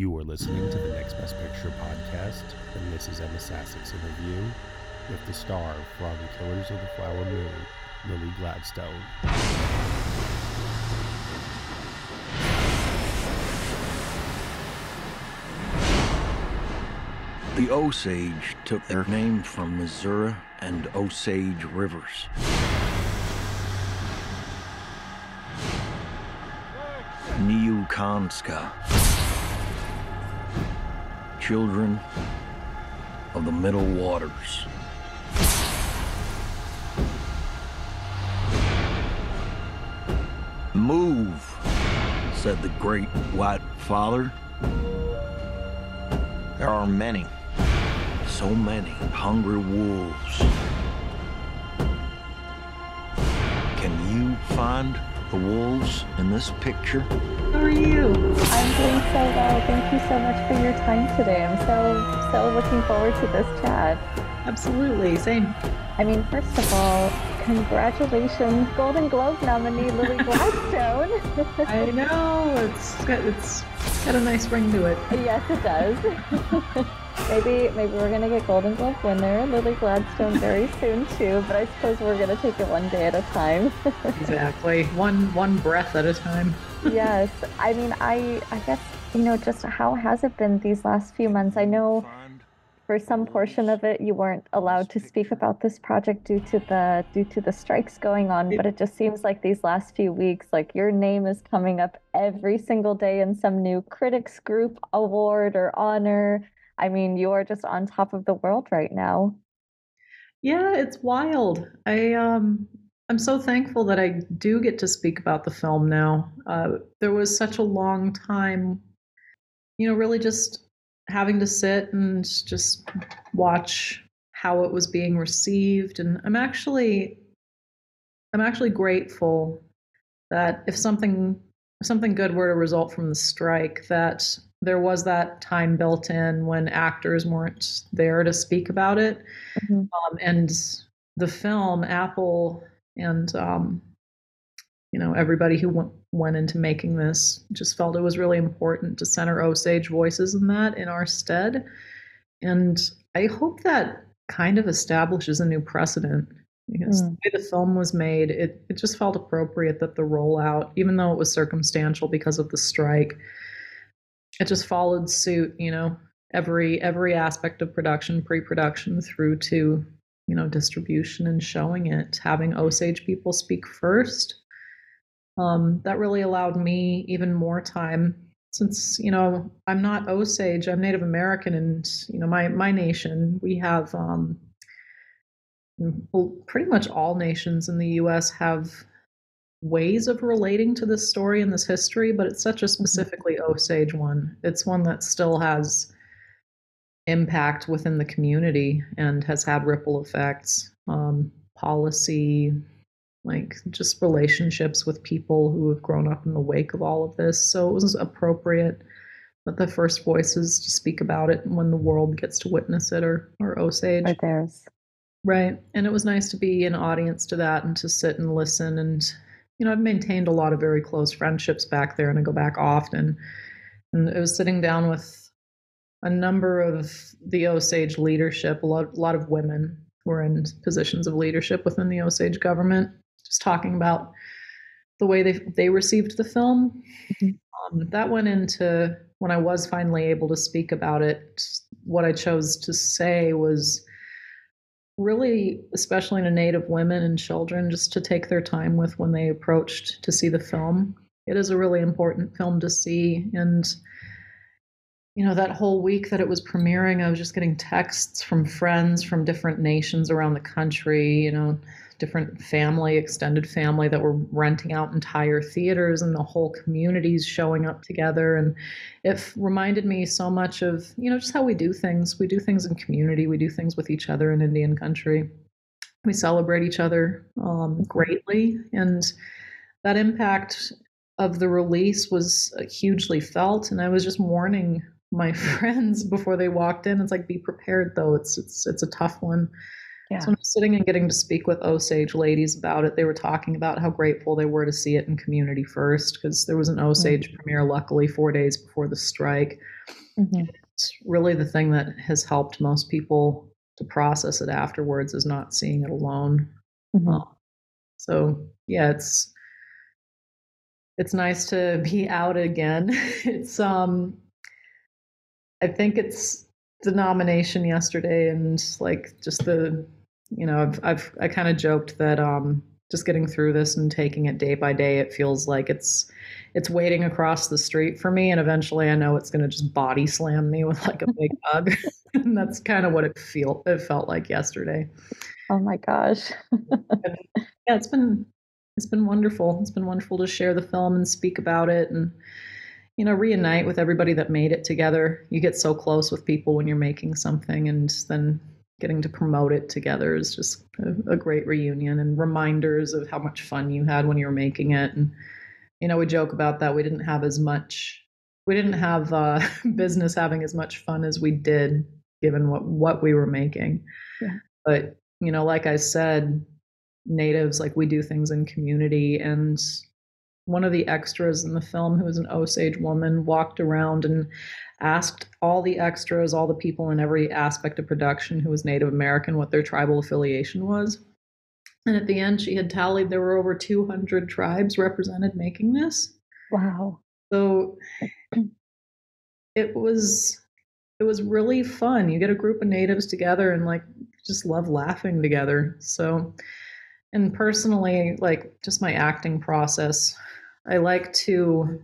You are listening to the Next Best Picture podcast, and this is Emma Sassik's interview with the star from Killers of the Flower Moon, Lily Gladstone. The Osage took their name from Missouri and Osage rivers. Niukanska. Children of the Middle Waters. Move, said the great white father. There are many, so many hungry wolves. Can you find the wolves in this picture? How are you? I'm doing so well. Thank you so much for your time today. I'm so, so looking forward to this chat. Absolutely, same. I mean, first of all, congratulations, Golden Globe nominee Lily Gladstone. I know it's got it's got a nice ring to it. yes, it does. maybe maybe we're gonna get Golden Globe winner Lily Gladstone very soon too. But I suppose we're gonna take it one day at a time. exactly, one one breath at a time. yes, I mean, I I guess you know just how has it been these last few months? I know for some portion of it you weren't allowed to speak about this project due to the due to the strikes going on but it just seems like these last few weeks like your name is coming up every single day in some new critics group award or honor i mean you're just on top of the world right now. Yeah it's wild. I um i'm so thankful that i do get to speak about the film now. Uh, there was such a long time you know really just having to sit and just watch how it was being received and i'm actually i'm actually grateful that if something something good were to result from the strike that there was that time built in when actors weren't there to speak about it mm-hmm. um, and the film apple and um, you know everybody who went, went into making this just felt it was really important to center osage voices in that in our stead and i hope that kind of establishes a new precedent because mm. the way the film was made it, it just felt appropriate that the rollout even though it was circumstantial because of the strike it just followed suit you know every every aspect of production pre-production through to you know distribution and showing it having osage people speak first um, that really allowed me even more time since you know i'm not osage i'm native american and you know my my nation we have um, well, pretty much all nations in the us have ways of relating to this story and this history but it's such a mm-hmm. specifically osage one it's one that still has impact within the community and has had ripple effects um, policy like just relationships with people who have grown up in the wake of all of this. So it was appropriate that the first voices to speak about it when the world gets to witness it are, are Osage. Are theirs. Right. And it was nice to be an audience to that and to sit and listen. And, you know, I've maintained a lot of very close friendships back there and I go back often. And it was sitting down with a number of the Osage leadership, a lot, a lot of women who are in positions of leadership within the Osage government just talking about the way they they received the film. Mm-hmm. Um, that went into when I was finally able to speak about it. What I chose to say was really, especially to Native women and children, just to take their time with when they approached to see the film. It is a really important film to see, and you know that whole week that it was premiering, I was just getting texts from friends from different nations around the country. You know, different family, extended family that were renting out entire theaters and the whole communities showing up together. And it reminded me so much of, you know, just how we do things. We do things in community, we do things with each other in Indian country. We celebrate each other um, greatly. And that impact of the release was uh, hugely felt. And I was just warning my friends before they walked in. It's like, be prepared though. It's, it's, it's a tough one yeah. So I'm sitting and getting to speak with Osage ladies about it. They were talking about how grateful they were to see it in community first because there was an Osage mm-hmm. premiere, luckily, four days before the strike. Mm-hmm. It's really the thing that has helped most people to process it afterwards is not seeing it alone. Mm-hmm. Um, so yeah, it's it's nice to be out again. it's um, I think it's the nomination yesterday and like just the you know, I've, I've I kind of joked that um, just getting through this and taking it day by day, it feels like it's it's waiting across the street for me, and eventually I know it's going to just body slam me with like a big hug. and that's kind of what it feel it felt like yesterday. Oh my gosh. yeah, it's been it's been wonderful. It's been wonderful to share the film and speak about it and you know reunite with everybody that made it together. You get so close with people when you're making something and then getting to promote it together is just a, a, great reunion and reminders of how much fun you had when you were making it. And, you know, we joke about that. We didn't have as much, we didn't have uh, business having as much fun as we did given what, what we were making. Yeah. But, you know, like I said, natives, like we do things in community. And one of the extras in the film, who was an Osage woman, walked around and asked all the extras, all the people in every aspect of production who was Native American, what their tribal affiliation was. And at the end, she had tallied there were over 200 tribes represented making this. Wow. So it was it was really fun. You get a group of natives together and like just love laughing together. So and personally, like just my acting process, I like to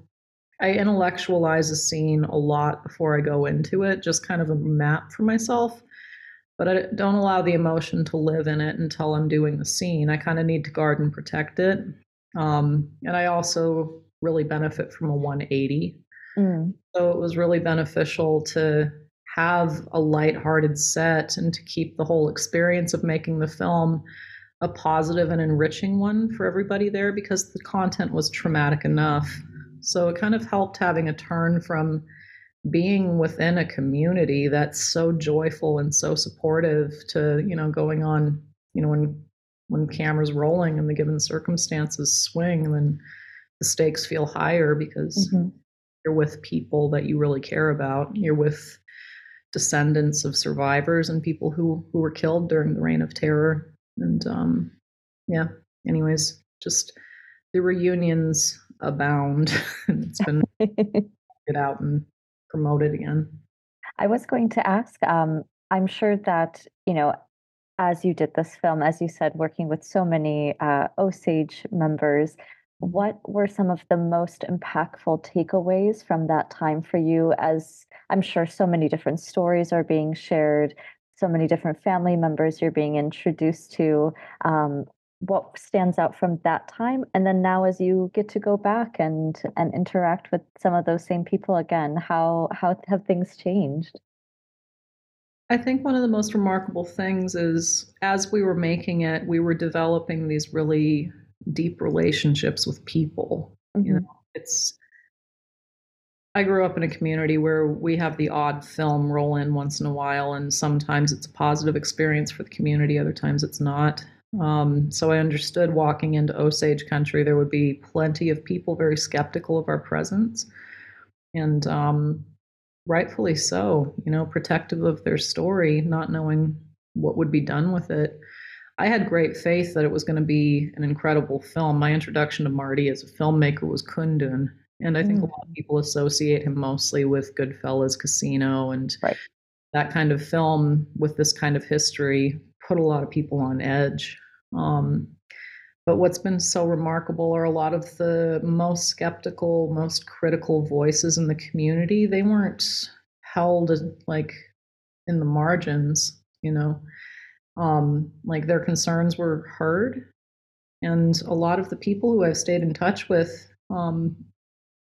I intellectualize a scene a lot before I go into it, just kind of a map for myself. But I don't allow the emotion to live in it until I'm doing the scene. I kind of need to guard and protect it. Um, and I also really benefit from a 180. Mm. So it was really beneficial to have a light-hearted set and to keep the whole experience of making the film a positive and enriching one for everybody there because the content was traumatic enough. So it kind of helped having a turn from being within a community that's so joyful and so supportive to, you know, going on, you know, when when cameras rolling and the given circumstances swing, then the stakes feel higher because mm-hmm. you're with people that you really care about. You're with descendants of survivors and people who who were killed during the reign of terror. And um, yeah, anyways, just the reunions abound. it's been get out and promoted again. I was going to ask. Um, I'm sure that you know, as you did this film, as you said, working with so many uh, Osage members, what were some of the most impactful takeaways from that time for you? As I'm sure so many different stories are being shared, so many different family members you're being introduced to. Um, what stands out from that time and then now as you get to go back and and interact with some of those same people again how how have things changed i think one of the most remarkable things is as we were making it we were developing these really deep relationships with people mm-hmm. you know it's I grew up in a community where we have the odd film roll in once in a while, and sometimes it's a positive experience for the community, other times it's not. Um, so I understood walking into Osage country, there would be plenty of people very skeptical of our presence, and um, rightfully so. You know, protective of their story, not knowing what would be done with it. I had great faith that it was going to be an incredible film. My introduction to Marty as a filmmaker was Kundun, and I think mm. a lot of people associate him mostly with Goodfellas, Casino, and right. that kind of film with this kind of history put a lot of people on edge. Um, but what's been so remarkable are a lot of the most skeptical, most critical voices in the community. They weren't held like in the margins, you know. Um, like their concerns were heard, and a lot of the people who I've stayed in touch with um,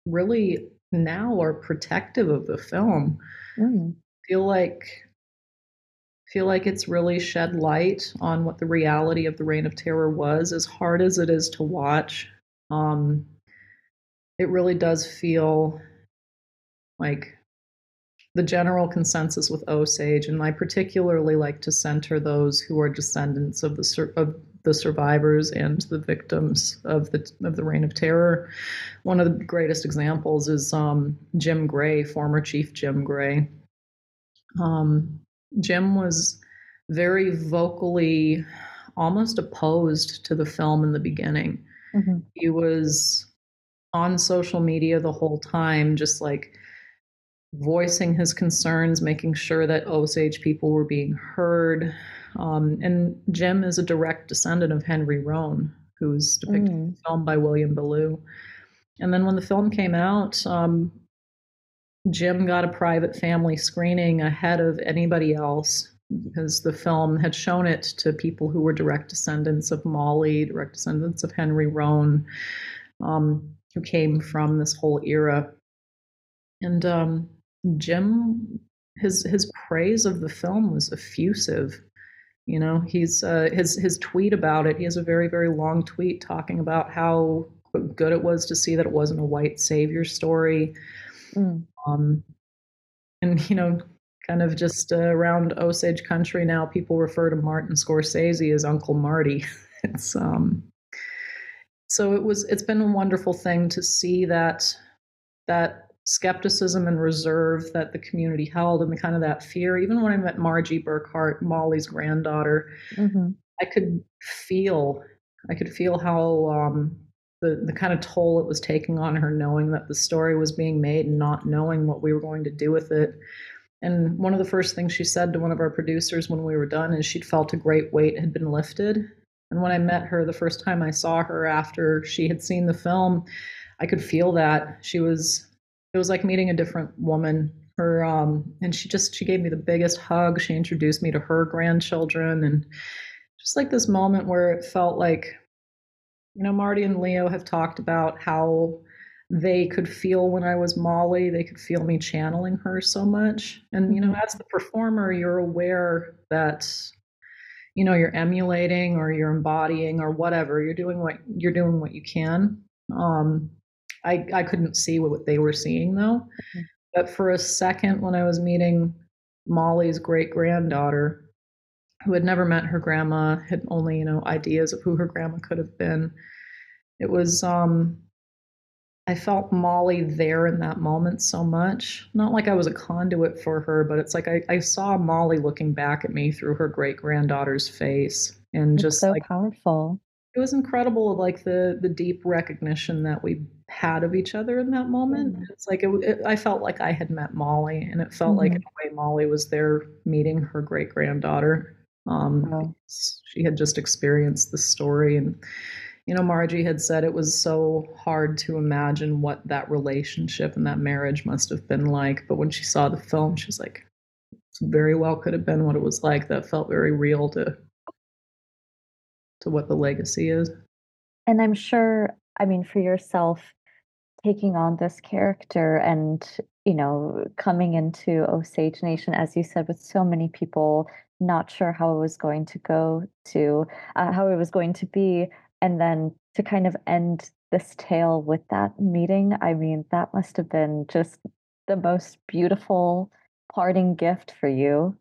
really now are protective of the film. Mm. Feel like feel like it's really shed light on what the reality of the Reign of Terror was, as hard as it is to watch. Um, it really does feel like the general consensus with Osage, and I particularly like to center those who are descendants of the of the survivors and the victims of the of the Reign of Terror. One of the greatest examples is um, Jim Gray, former Chief Jim Gray. Um, Jim was very vocally almost opposed to the film in the beginning. hmm He was on social media the whole time, just like voicing his concerns, making sure that Osage people were being heard. Um, and Jim is a direct descendant of Henry Roan, who's depicted in the film by William Belleau. And then when the film came out, um, Jim got a private family screening ahead of anybody else because the film had shown it to people who were direct descendants of Mollie, direct descendants of Henry Roan, um, who came from this whole era. And um, Jim, his his praise of the film was effusive. You know, he's uh, his his tweet about it. He has a very very long tweet talking about how good it was to see that it wasn't a white savior story. Mm. Um, and you know, kind of just uh, around Osage country now, people refer to Martin Scorsese as Uncle Marty. it's um, so it was. It's been a wonderful thing to see that that skepticism and reserve that the community held, and the kind of that fear. Even when I met Margie Burkhart, Mollie's granddaughter, hmm I could feel, I could feel how um, the the kind of toll it was taking on her, knowing that the story was being made and not knowing what we were going to do with it. And one of the first things she said to one of our producers when we were done is she'd felt a great weight had been lifted. And when I met her the first time I saw her after she had seen the film, I could feel that she was. It was like meeting a different woman. Her um, and she just she gave me the biggest hug. She introduced me to her grandchildren, and just like this moment where it felt like, you know, Marty and Leo have talked about how they could feel when I was Mollie. They could feel me channeling her so much. And, you know, as the performer, you're aware that, you know, you're emulating or you're embodying or whatever. You're doing what you're doing what you can. Um, I, I couldn't see what they were seeing though. Mhm. But for a second, when I was meeting Mollie's great granddaughter, who had never met her grandma, had only, you know, ideas of who her grandma could have been. It was um I felt Mollie there in that moment so much. Not like I was a conduit for her, but it's like I, I saw Mollie looking back at me through her great granddaughter's face. And just so like powerful. it was incredible like the the deep recognition that we had of each other in that moment Mm. it's like it, it, i felt like i had met mollie and it felt like Mhm. in a way mollie was there meeting her great granddaughter um Wow. she had just experienced the story and you know margie had said it was so hard to imagine what that relationship and that marriage must have been like but when she saw the film she was like very well could have been what it was like that felt very real to to what the legacy is And I'm sure, I mean, for yourself, taking on this character and, you know, coming into Osage Nation, as you said, with so many people not sure how it was going to go to, uh, how it was going to be, and then to kind of end this tale with that meeting. I mean, that must have been just the most beautiful parting gift for you.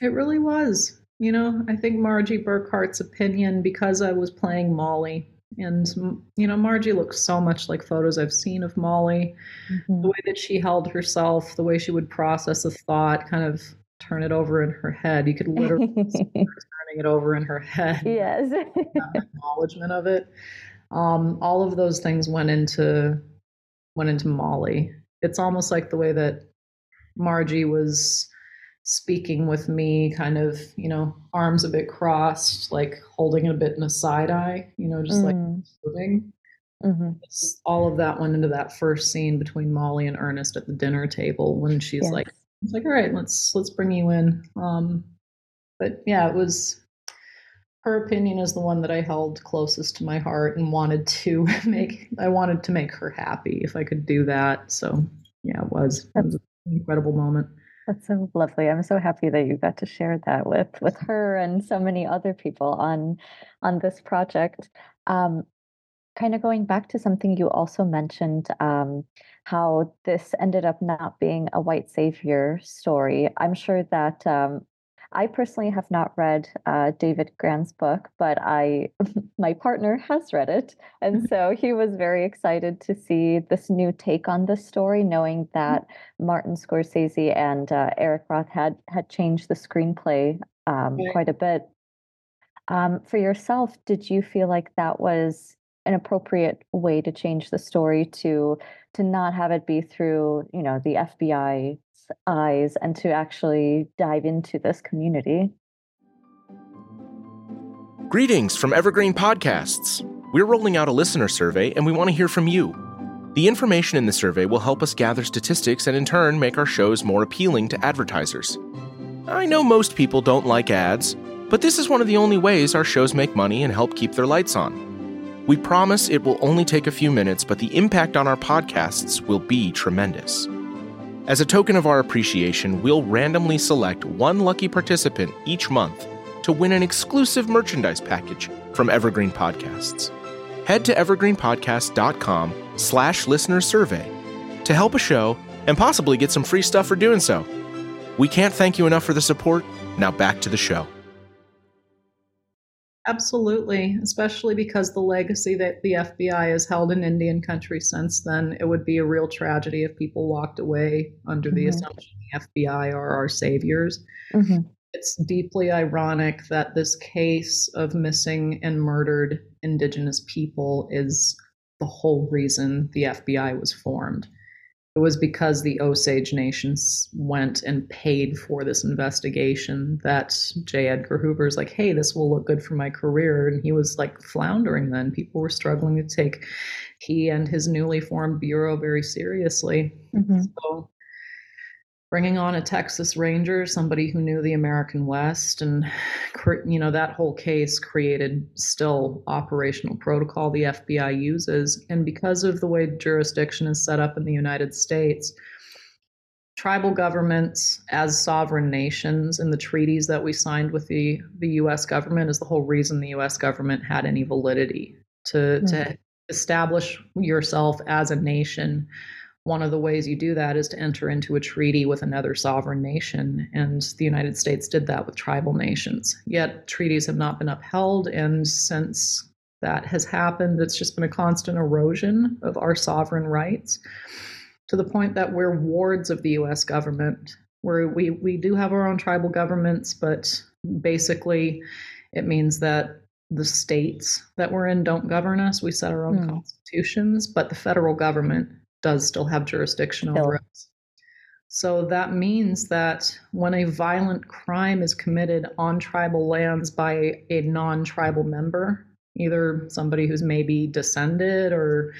It really was. You know, I think Margie Burkhart's opinion, because I was playing Mollie, and, you know, Margie looks so much like photos I've seen of Mollie. Mhm. The way that she held herself, the way she would process a thought, kind of turn it over in her head. You could literally see her turning it over in her head. yes. acknowledgement of it. Um, all of those things went into went into Mollie. It's almost like the way that Margie was speaking with me, kind of, you know, arms a bit crossed, like holding it a bit in a side eye, you know, just like Mm. moving. Mhm. All of that went into that first scene between Mollie and Ernest at the dinner table when she's like, it's like, all right, let's let's bring you in. Um, but yeah, it was her opinion is the one that I held closest to my heart and wanted to make. I wanted to make her happy if I could do that. So yeah, it was, it was an incredible moment. That's so lovely. I'm so happy that you got to share that with with her and so many other people on on this project. Um, kind of going back to something you also mentioned, um, how this ended up not being a white savior story. I'm sure that um, I personally have not read uh, David Grann's book, but I, my partner has read it, and mm-hmm. so he was very excited to see this new take on the story, knowing mm-hmm. that Martin Scorsese and uh, Eric Roth had had changed the screenplay um, quite a bit. Um, for yourself, did you feel like that was an appropriate way to change the story to to not have it be through you know the FBI eyes and to actually dive into this community. Greetings from Evergreen Podcasts. We're rolling out a listener survey and we want to hear from you. The information in the survey will help us gather statistics and in turn make our shows more appealing to advertisers. I know most people don't like ads, but this is one of the only ways our shows make money and help keep their lights on. We promise it will only take a few minutes, but the impact on our podcasts will be tremendous. As a token of our appreciation, we'll randomly select one lucky participant each month to win an exclusive merchandise package from Evergreen Podcasts. Head to evergreenpodcast.com slash listener survey to help a show and possibly get some free stuff for doing so. We can't thank you enough for the support. Now back to the show. Absolutely, especially because the legacy that the FBI has held in Indian country since then. It would be a real tragedy if people walked away under mm-hmm. the assumption the FBI are our saviors. Mm-hmm. It's deeply ironic that this case of missing and murdered Indigenous people is the whole reason the FBI was formed it was because the Osage nations went and paid for this investigation that J. Edgar Hoover's like, hey, this will look good for my career. And he was like floundering then. People were struggling to take he and his newly formed bureau very seriously. Mm-hmm. So bringing on a Texas Ranger, somebody who knew the American West, and you know that whole case created still operational protocol the FBI uses, and because of the way jurisdiction is set up in the United States. Tribal governments, as sovereign nations, in the treaties that we signed with the, the U.S. government, is the whole reason the U.S. government had any validity to, mm-hmm. to establish yourself as a nation one of the ways you do that is to enter into a treaty with another sovereign nation. And the United States did that with tribal nations. Yet treaties have not been upheld. And since that has happened, it's just been a constant erosion of our sovereign rights to the point that we're wards of the US government, where we, we do have our own tribal governments, but basically it means that the states that we're in don't govern us. We set our own mm. constitutions, but the federal government does still have jurisdiction over us. So that means that when a violent crime is committed on tribal lands by a non tribal member, either somebody who's maybe descended or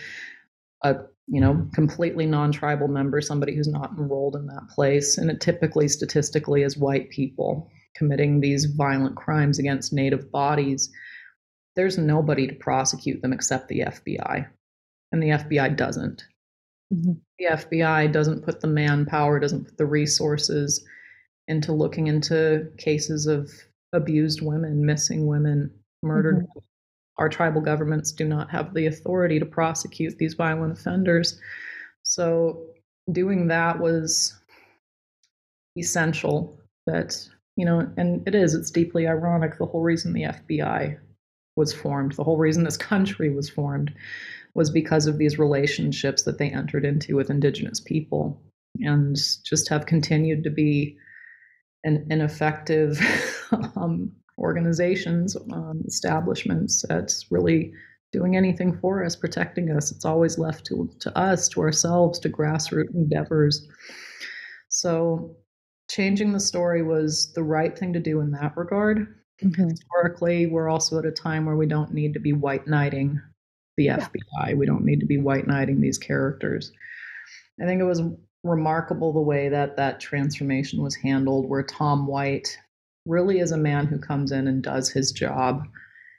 a you know completely non-tribal member somebody who's not enrolled in that place and it typically statistically is white people committing these violent crimes against native bodies there's nobody to prosecute them except the FBI and the FBI doesn't Mm-hmm. The FBI doesn't put the manpower, doesn't put the resources into looking into cases of abused women, missing women, murdered mm-hmm. women. Our tribal governments do not have the authority to prosecute these violent offenders. So doing that was essential that you know and it is it's deeply ironic the whole reason the FBI was formed the whole reason this country was formed was because of these relationships that they entered into with indigenous people and just have continued to be an ineffective um, organizations, um, establishments that's really doing anything for us, protecting us. It's always left to, to us, to ourselves, to grassroots endeavors. So changing the story was the right thing to do in that regard. Mm-hmm. Historically, we're also at a time where we don't need to be white knighting the yeah. FBI. We don't need to be white knighting these characters. I think it was remarkable the way that that transformation was handled, where Tom White really is a man who comes in and does his job.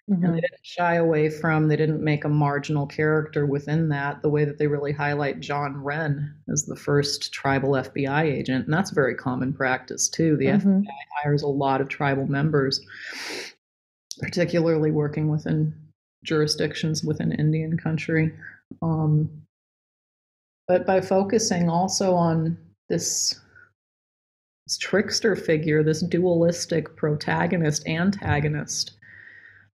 Mm-hmm. And they didn't shy away from, they didn't make a marginal character within that, the way that they really highlight John Wren as the first tribal FBI agent. And that's very common practice too. The Mhm. FBI hires a lot of tribal members, particularly working within jurisdictions within Indian country. Um, but by focusing also on this, this trickster figure, this dualistic protagonist, antagonist,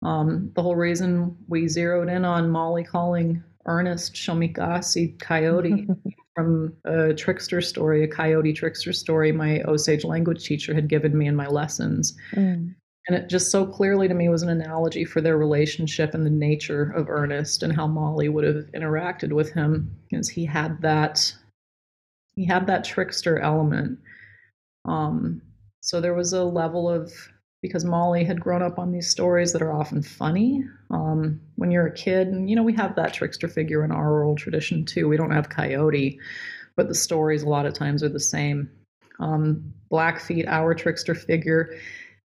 um, the whole reason we zeroed in on Mollie calling Ernest Shomikasi Coyote from a trickster story, a coyote trickster story my Osage language teacher had given me in my lessons. Mm. And it just so clearly to me was an analogy for their relationship and the nature of Ernest and how Mollie would have interacted with him, because he had that he had that trickster element. Um, so there was a level of because Mollie had grown up on these stories that are often funny. Um, when you're a kid, and you know, we have that trickster figure in our oral tradition too. We don't have Coyote, but the stories a lot of times are the same. Um, Blackfeet, our trickster figure,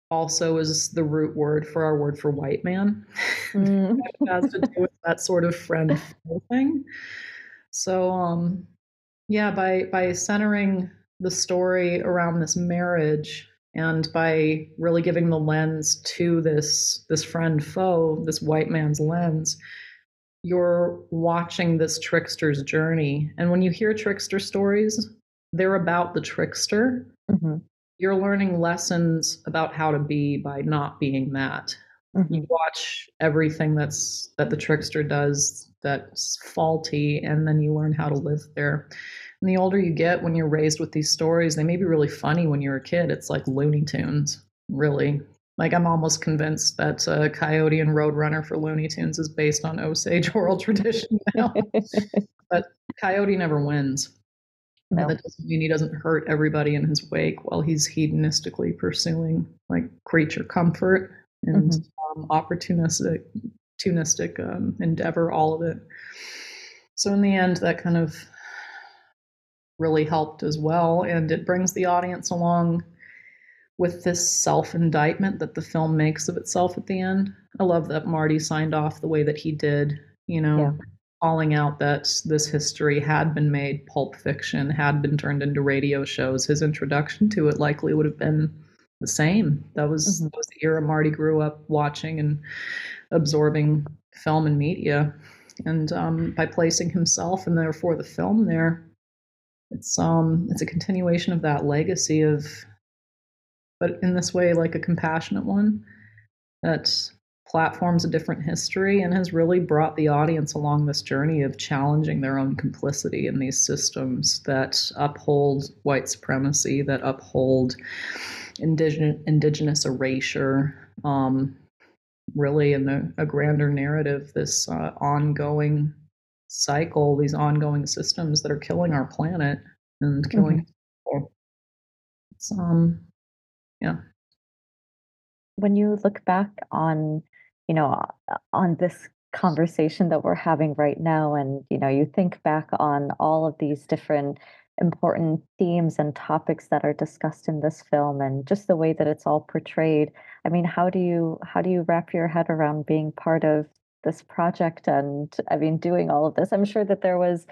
also is the root word for our word for white man. Mm. it has to do with that sort of friend thing. So, um, yeah, by by centering the story around this marriage and by really giving the lens to this this friend foe, this white man's lens, you're watching this trickster's journey. And when you hear trickster stories, they're about the trickster. Mhm. You're learning lessons about how to be by not being that Mhm. you watch everything that's that the trickster does that's faulty and then you learn how to live there and the older you get when you're raised with these stories they may be really funny when you're a kid. It's like looney tunes really. Like i'm almost convinced that uh, coyote and roadrunner for looney tunes is based on osage oral tradition now. But coyote never wins. No. and that doesn't mean he doesn't hurt everybody in his wake while he's hedonistically pursuing like creature comfort and um, opportunistic opportunistic um, endeavor, all of it. So in the end, that kind of really helped as well, and it brings the audience along with this self-indictment that the film makes of itself at the end. I love that Marty signed off the way that he did, you know, Yeah. calling out that this history had been made pulp fiction, had been turned into radio shows. His introduction to it likely would have been the same. That was Mhm. that was the era Marty grew up watching and absorbing film and media. And um, by placing himself and therefore the film there, it's um it's a continuation of that legacy of but in this way like a compassionate one that platforms a different history and has really brought the audience along this journey of challenging their own complicity in these systems that uphold white supremacy, that uphold indigenous, indigenous erasure, um, really in a, a grander narrative, this uh, ongoing cycle, these ongoing systems that are killing our planet and killing people. It's, um, yeah. when you look back on you know on this conversation that we're having right now and you know you think back on all of these different important themes and topics that are discussed in this film and just the way that it's all portrayed i mean how do you how do you wrap your head around being part of this project and i mean doing all of this i'm sure that there was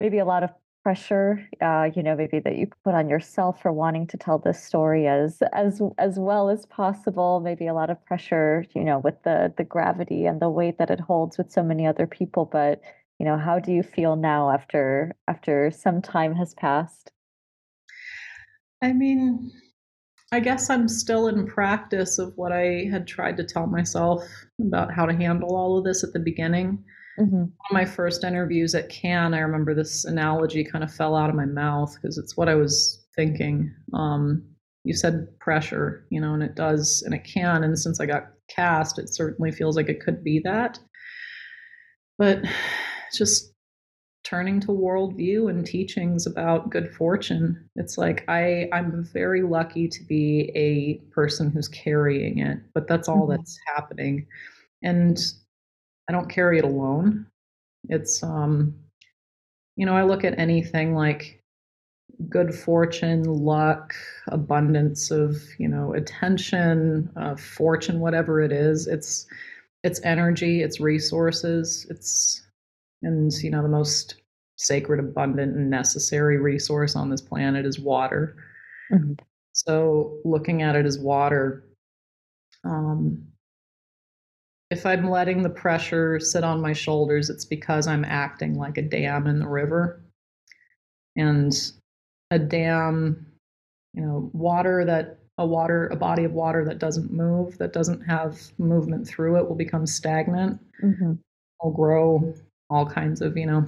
maybe a lot of pressure uh, you know maybe that you put on yourself for wanting to tell this story as as as well as possible maybe a lot of pressure you know with the the gravity and the weight that it holds with so many other people but you know how do you feel now after after some time has passed? I mean, I guess I'm still in practice of what I had tried to tell myself about how to handle all of this at the beginning. Mhm. One of my first interviews at Cannes, I remember this analogy kind of fell out of my mouth because it's what I was thinking. Um, you said pressure, you know, and it does, and it can. And since I got cast, it certainly feels like it could be that. But just turning to worldview and teachings about good fortune. It's like I I'm very lucky to be a person who's carrying it, but that's all Mhm. that's happening. And I don't carry it alone. It's um you know, I look at anything like good fortune, luck, abundance of you know attention, uh, fortune, whatever it is. It's it's energy, it's resources, it's and you know the most sacred, abundant, and necessary resource on this planet is water. Mm-hmm. So looking at it as water, um, if I'm letting the pressure sit on my shoulders, it's because I'm acting like a dam in the river. And a dam, you know, water that a water a body of water that doesn't move, that doesn't have movement through it will become stagnant. Mm-hmm. Will grow all kinds of, you know,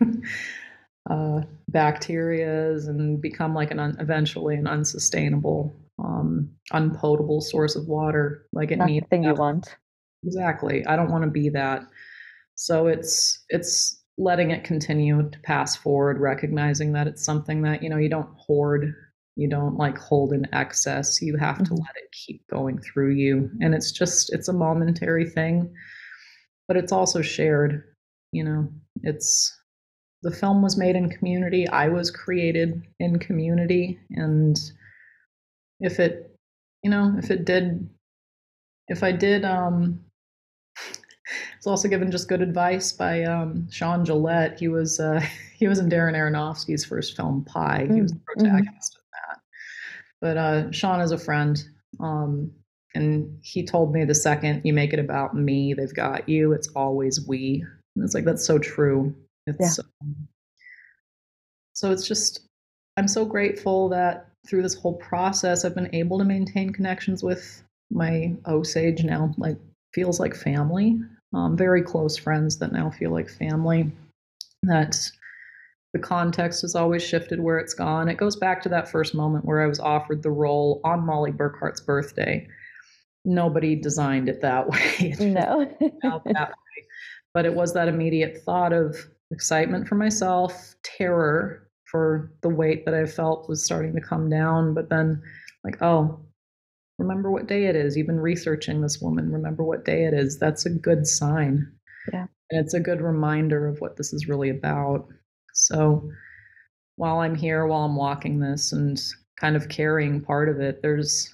uh, bacterias and become like an un- eventually an unsustainable, um, unpotable source of water. Like it needs thing you want. Exactly. I don't want to be that. So it's it's letting it continue to pass forward, recognizing that it's something that, you know, you don't hoard, you don't like hold in excess. You have to mm-hmm. let it keep going through you. And it's just it's a momentary thing, but it's also shared. You know, it's the film was made in community. I was created in community. And if it, you know, if it did, if I did um, was also given just good advice by um, Sean Gullette. He was uh, he was in Darren Aronofsky's first film Pi. He was the mm-hmm. protagonist mm-hmm. of that. But uh, Sean is a friend, um, and he told me the second you make it about me, they've got you. It's always we. And it's like that's so true. It's yeah. um, so it's just I'm so grateful that through this whole process I've been able to maintain connections with my Osage now like feels like family um, very close friends that now feel like family. That the context has always shifted where it's gone. It goes back to that first moment where I was offered the role on Mollie Burkhart's birthday. Nobody designed it that way. no. that way. But it was that immediate thought of excitement for myself, terror for the weight that I felt was starting to come down, but then like, oh, remember what day it is. You've been researching this woman. Remember what day it is. That's a good sign. Yeah. And it's a good reminder of what this is really about. So while I'm here, while I'm walking this and kind of carrying part of it, there's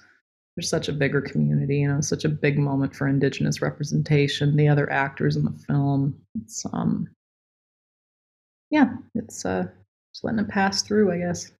there's such a bigger community, you know, such a big moment for indigenous representation, the other actors in the film. It's um yeah, it's uh just letting it pass through, I guess.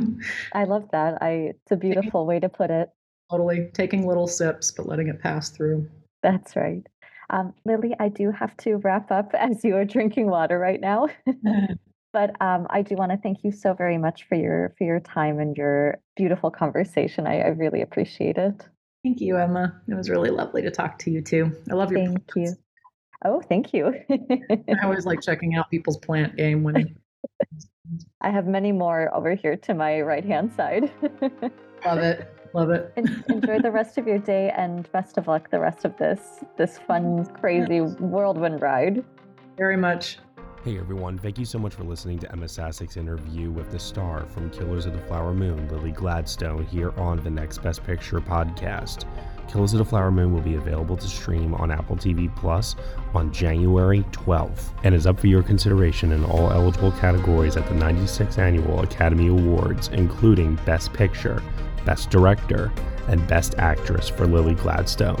I love that. I it's a beautiful way to put it totally taking little sips but letting it pass through. That's right. Um, Lily, I do have to wrap up as you are drinking water right now. but um, I do want to thank you so very much for your for your time and your beautiful conversation. I, I really appreciate it. Thank you, Emma. It was really lovely to talk to you too. I love your. Thank plants. you. Oh, thank you. I always like checking out people's plant game when. I have many more over here to my right hand side. love it. Love it. Enjoy the rest of your day and best of luck the rest of this this fun, crazy whirlwind ride. Very much. Hey everyone, thank you so much for listening to Emma Sassik's interview with the star from Killers of the Flower Moon, Lily Gladstone, here on the Next Best Picture podcast. Killers of the Flower Moon will be available to stream on Apple TV Plus on January 12th and is up for your consideration in all eligible categories at the 96th Annual Academy Awards, including Best Picture, Best Director, and Best Actress for Lily Gladstone.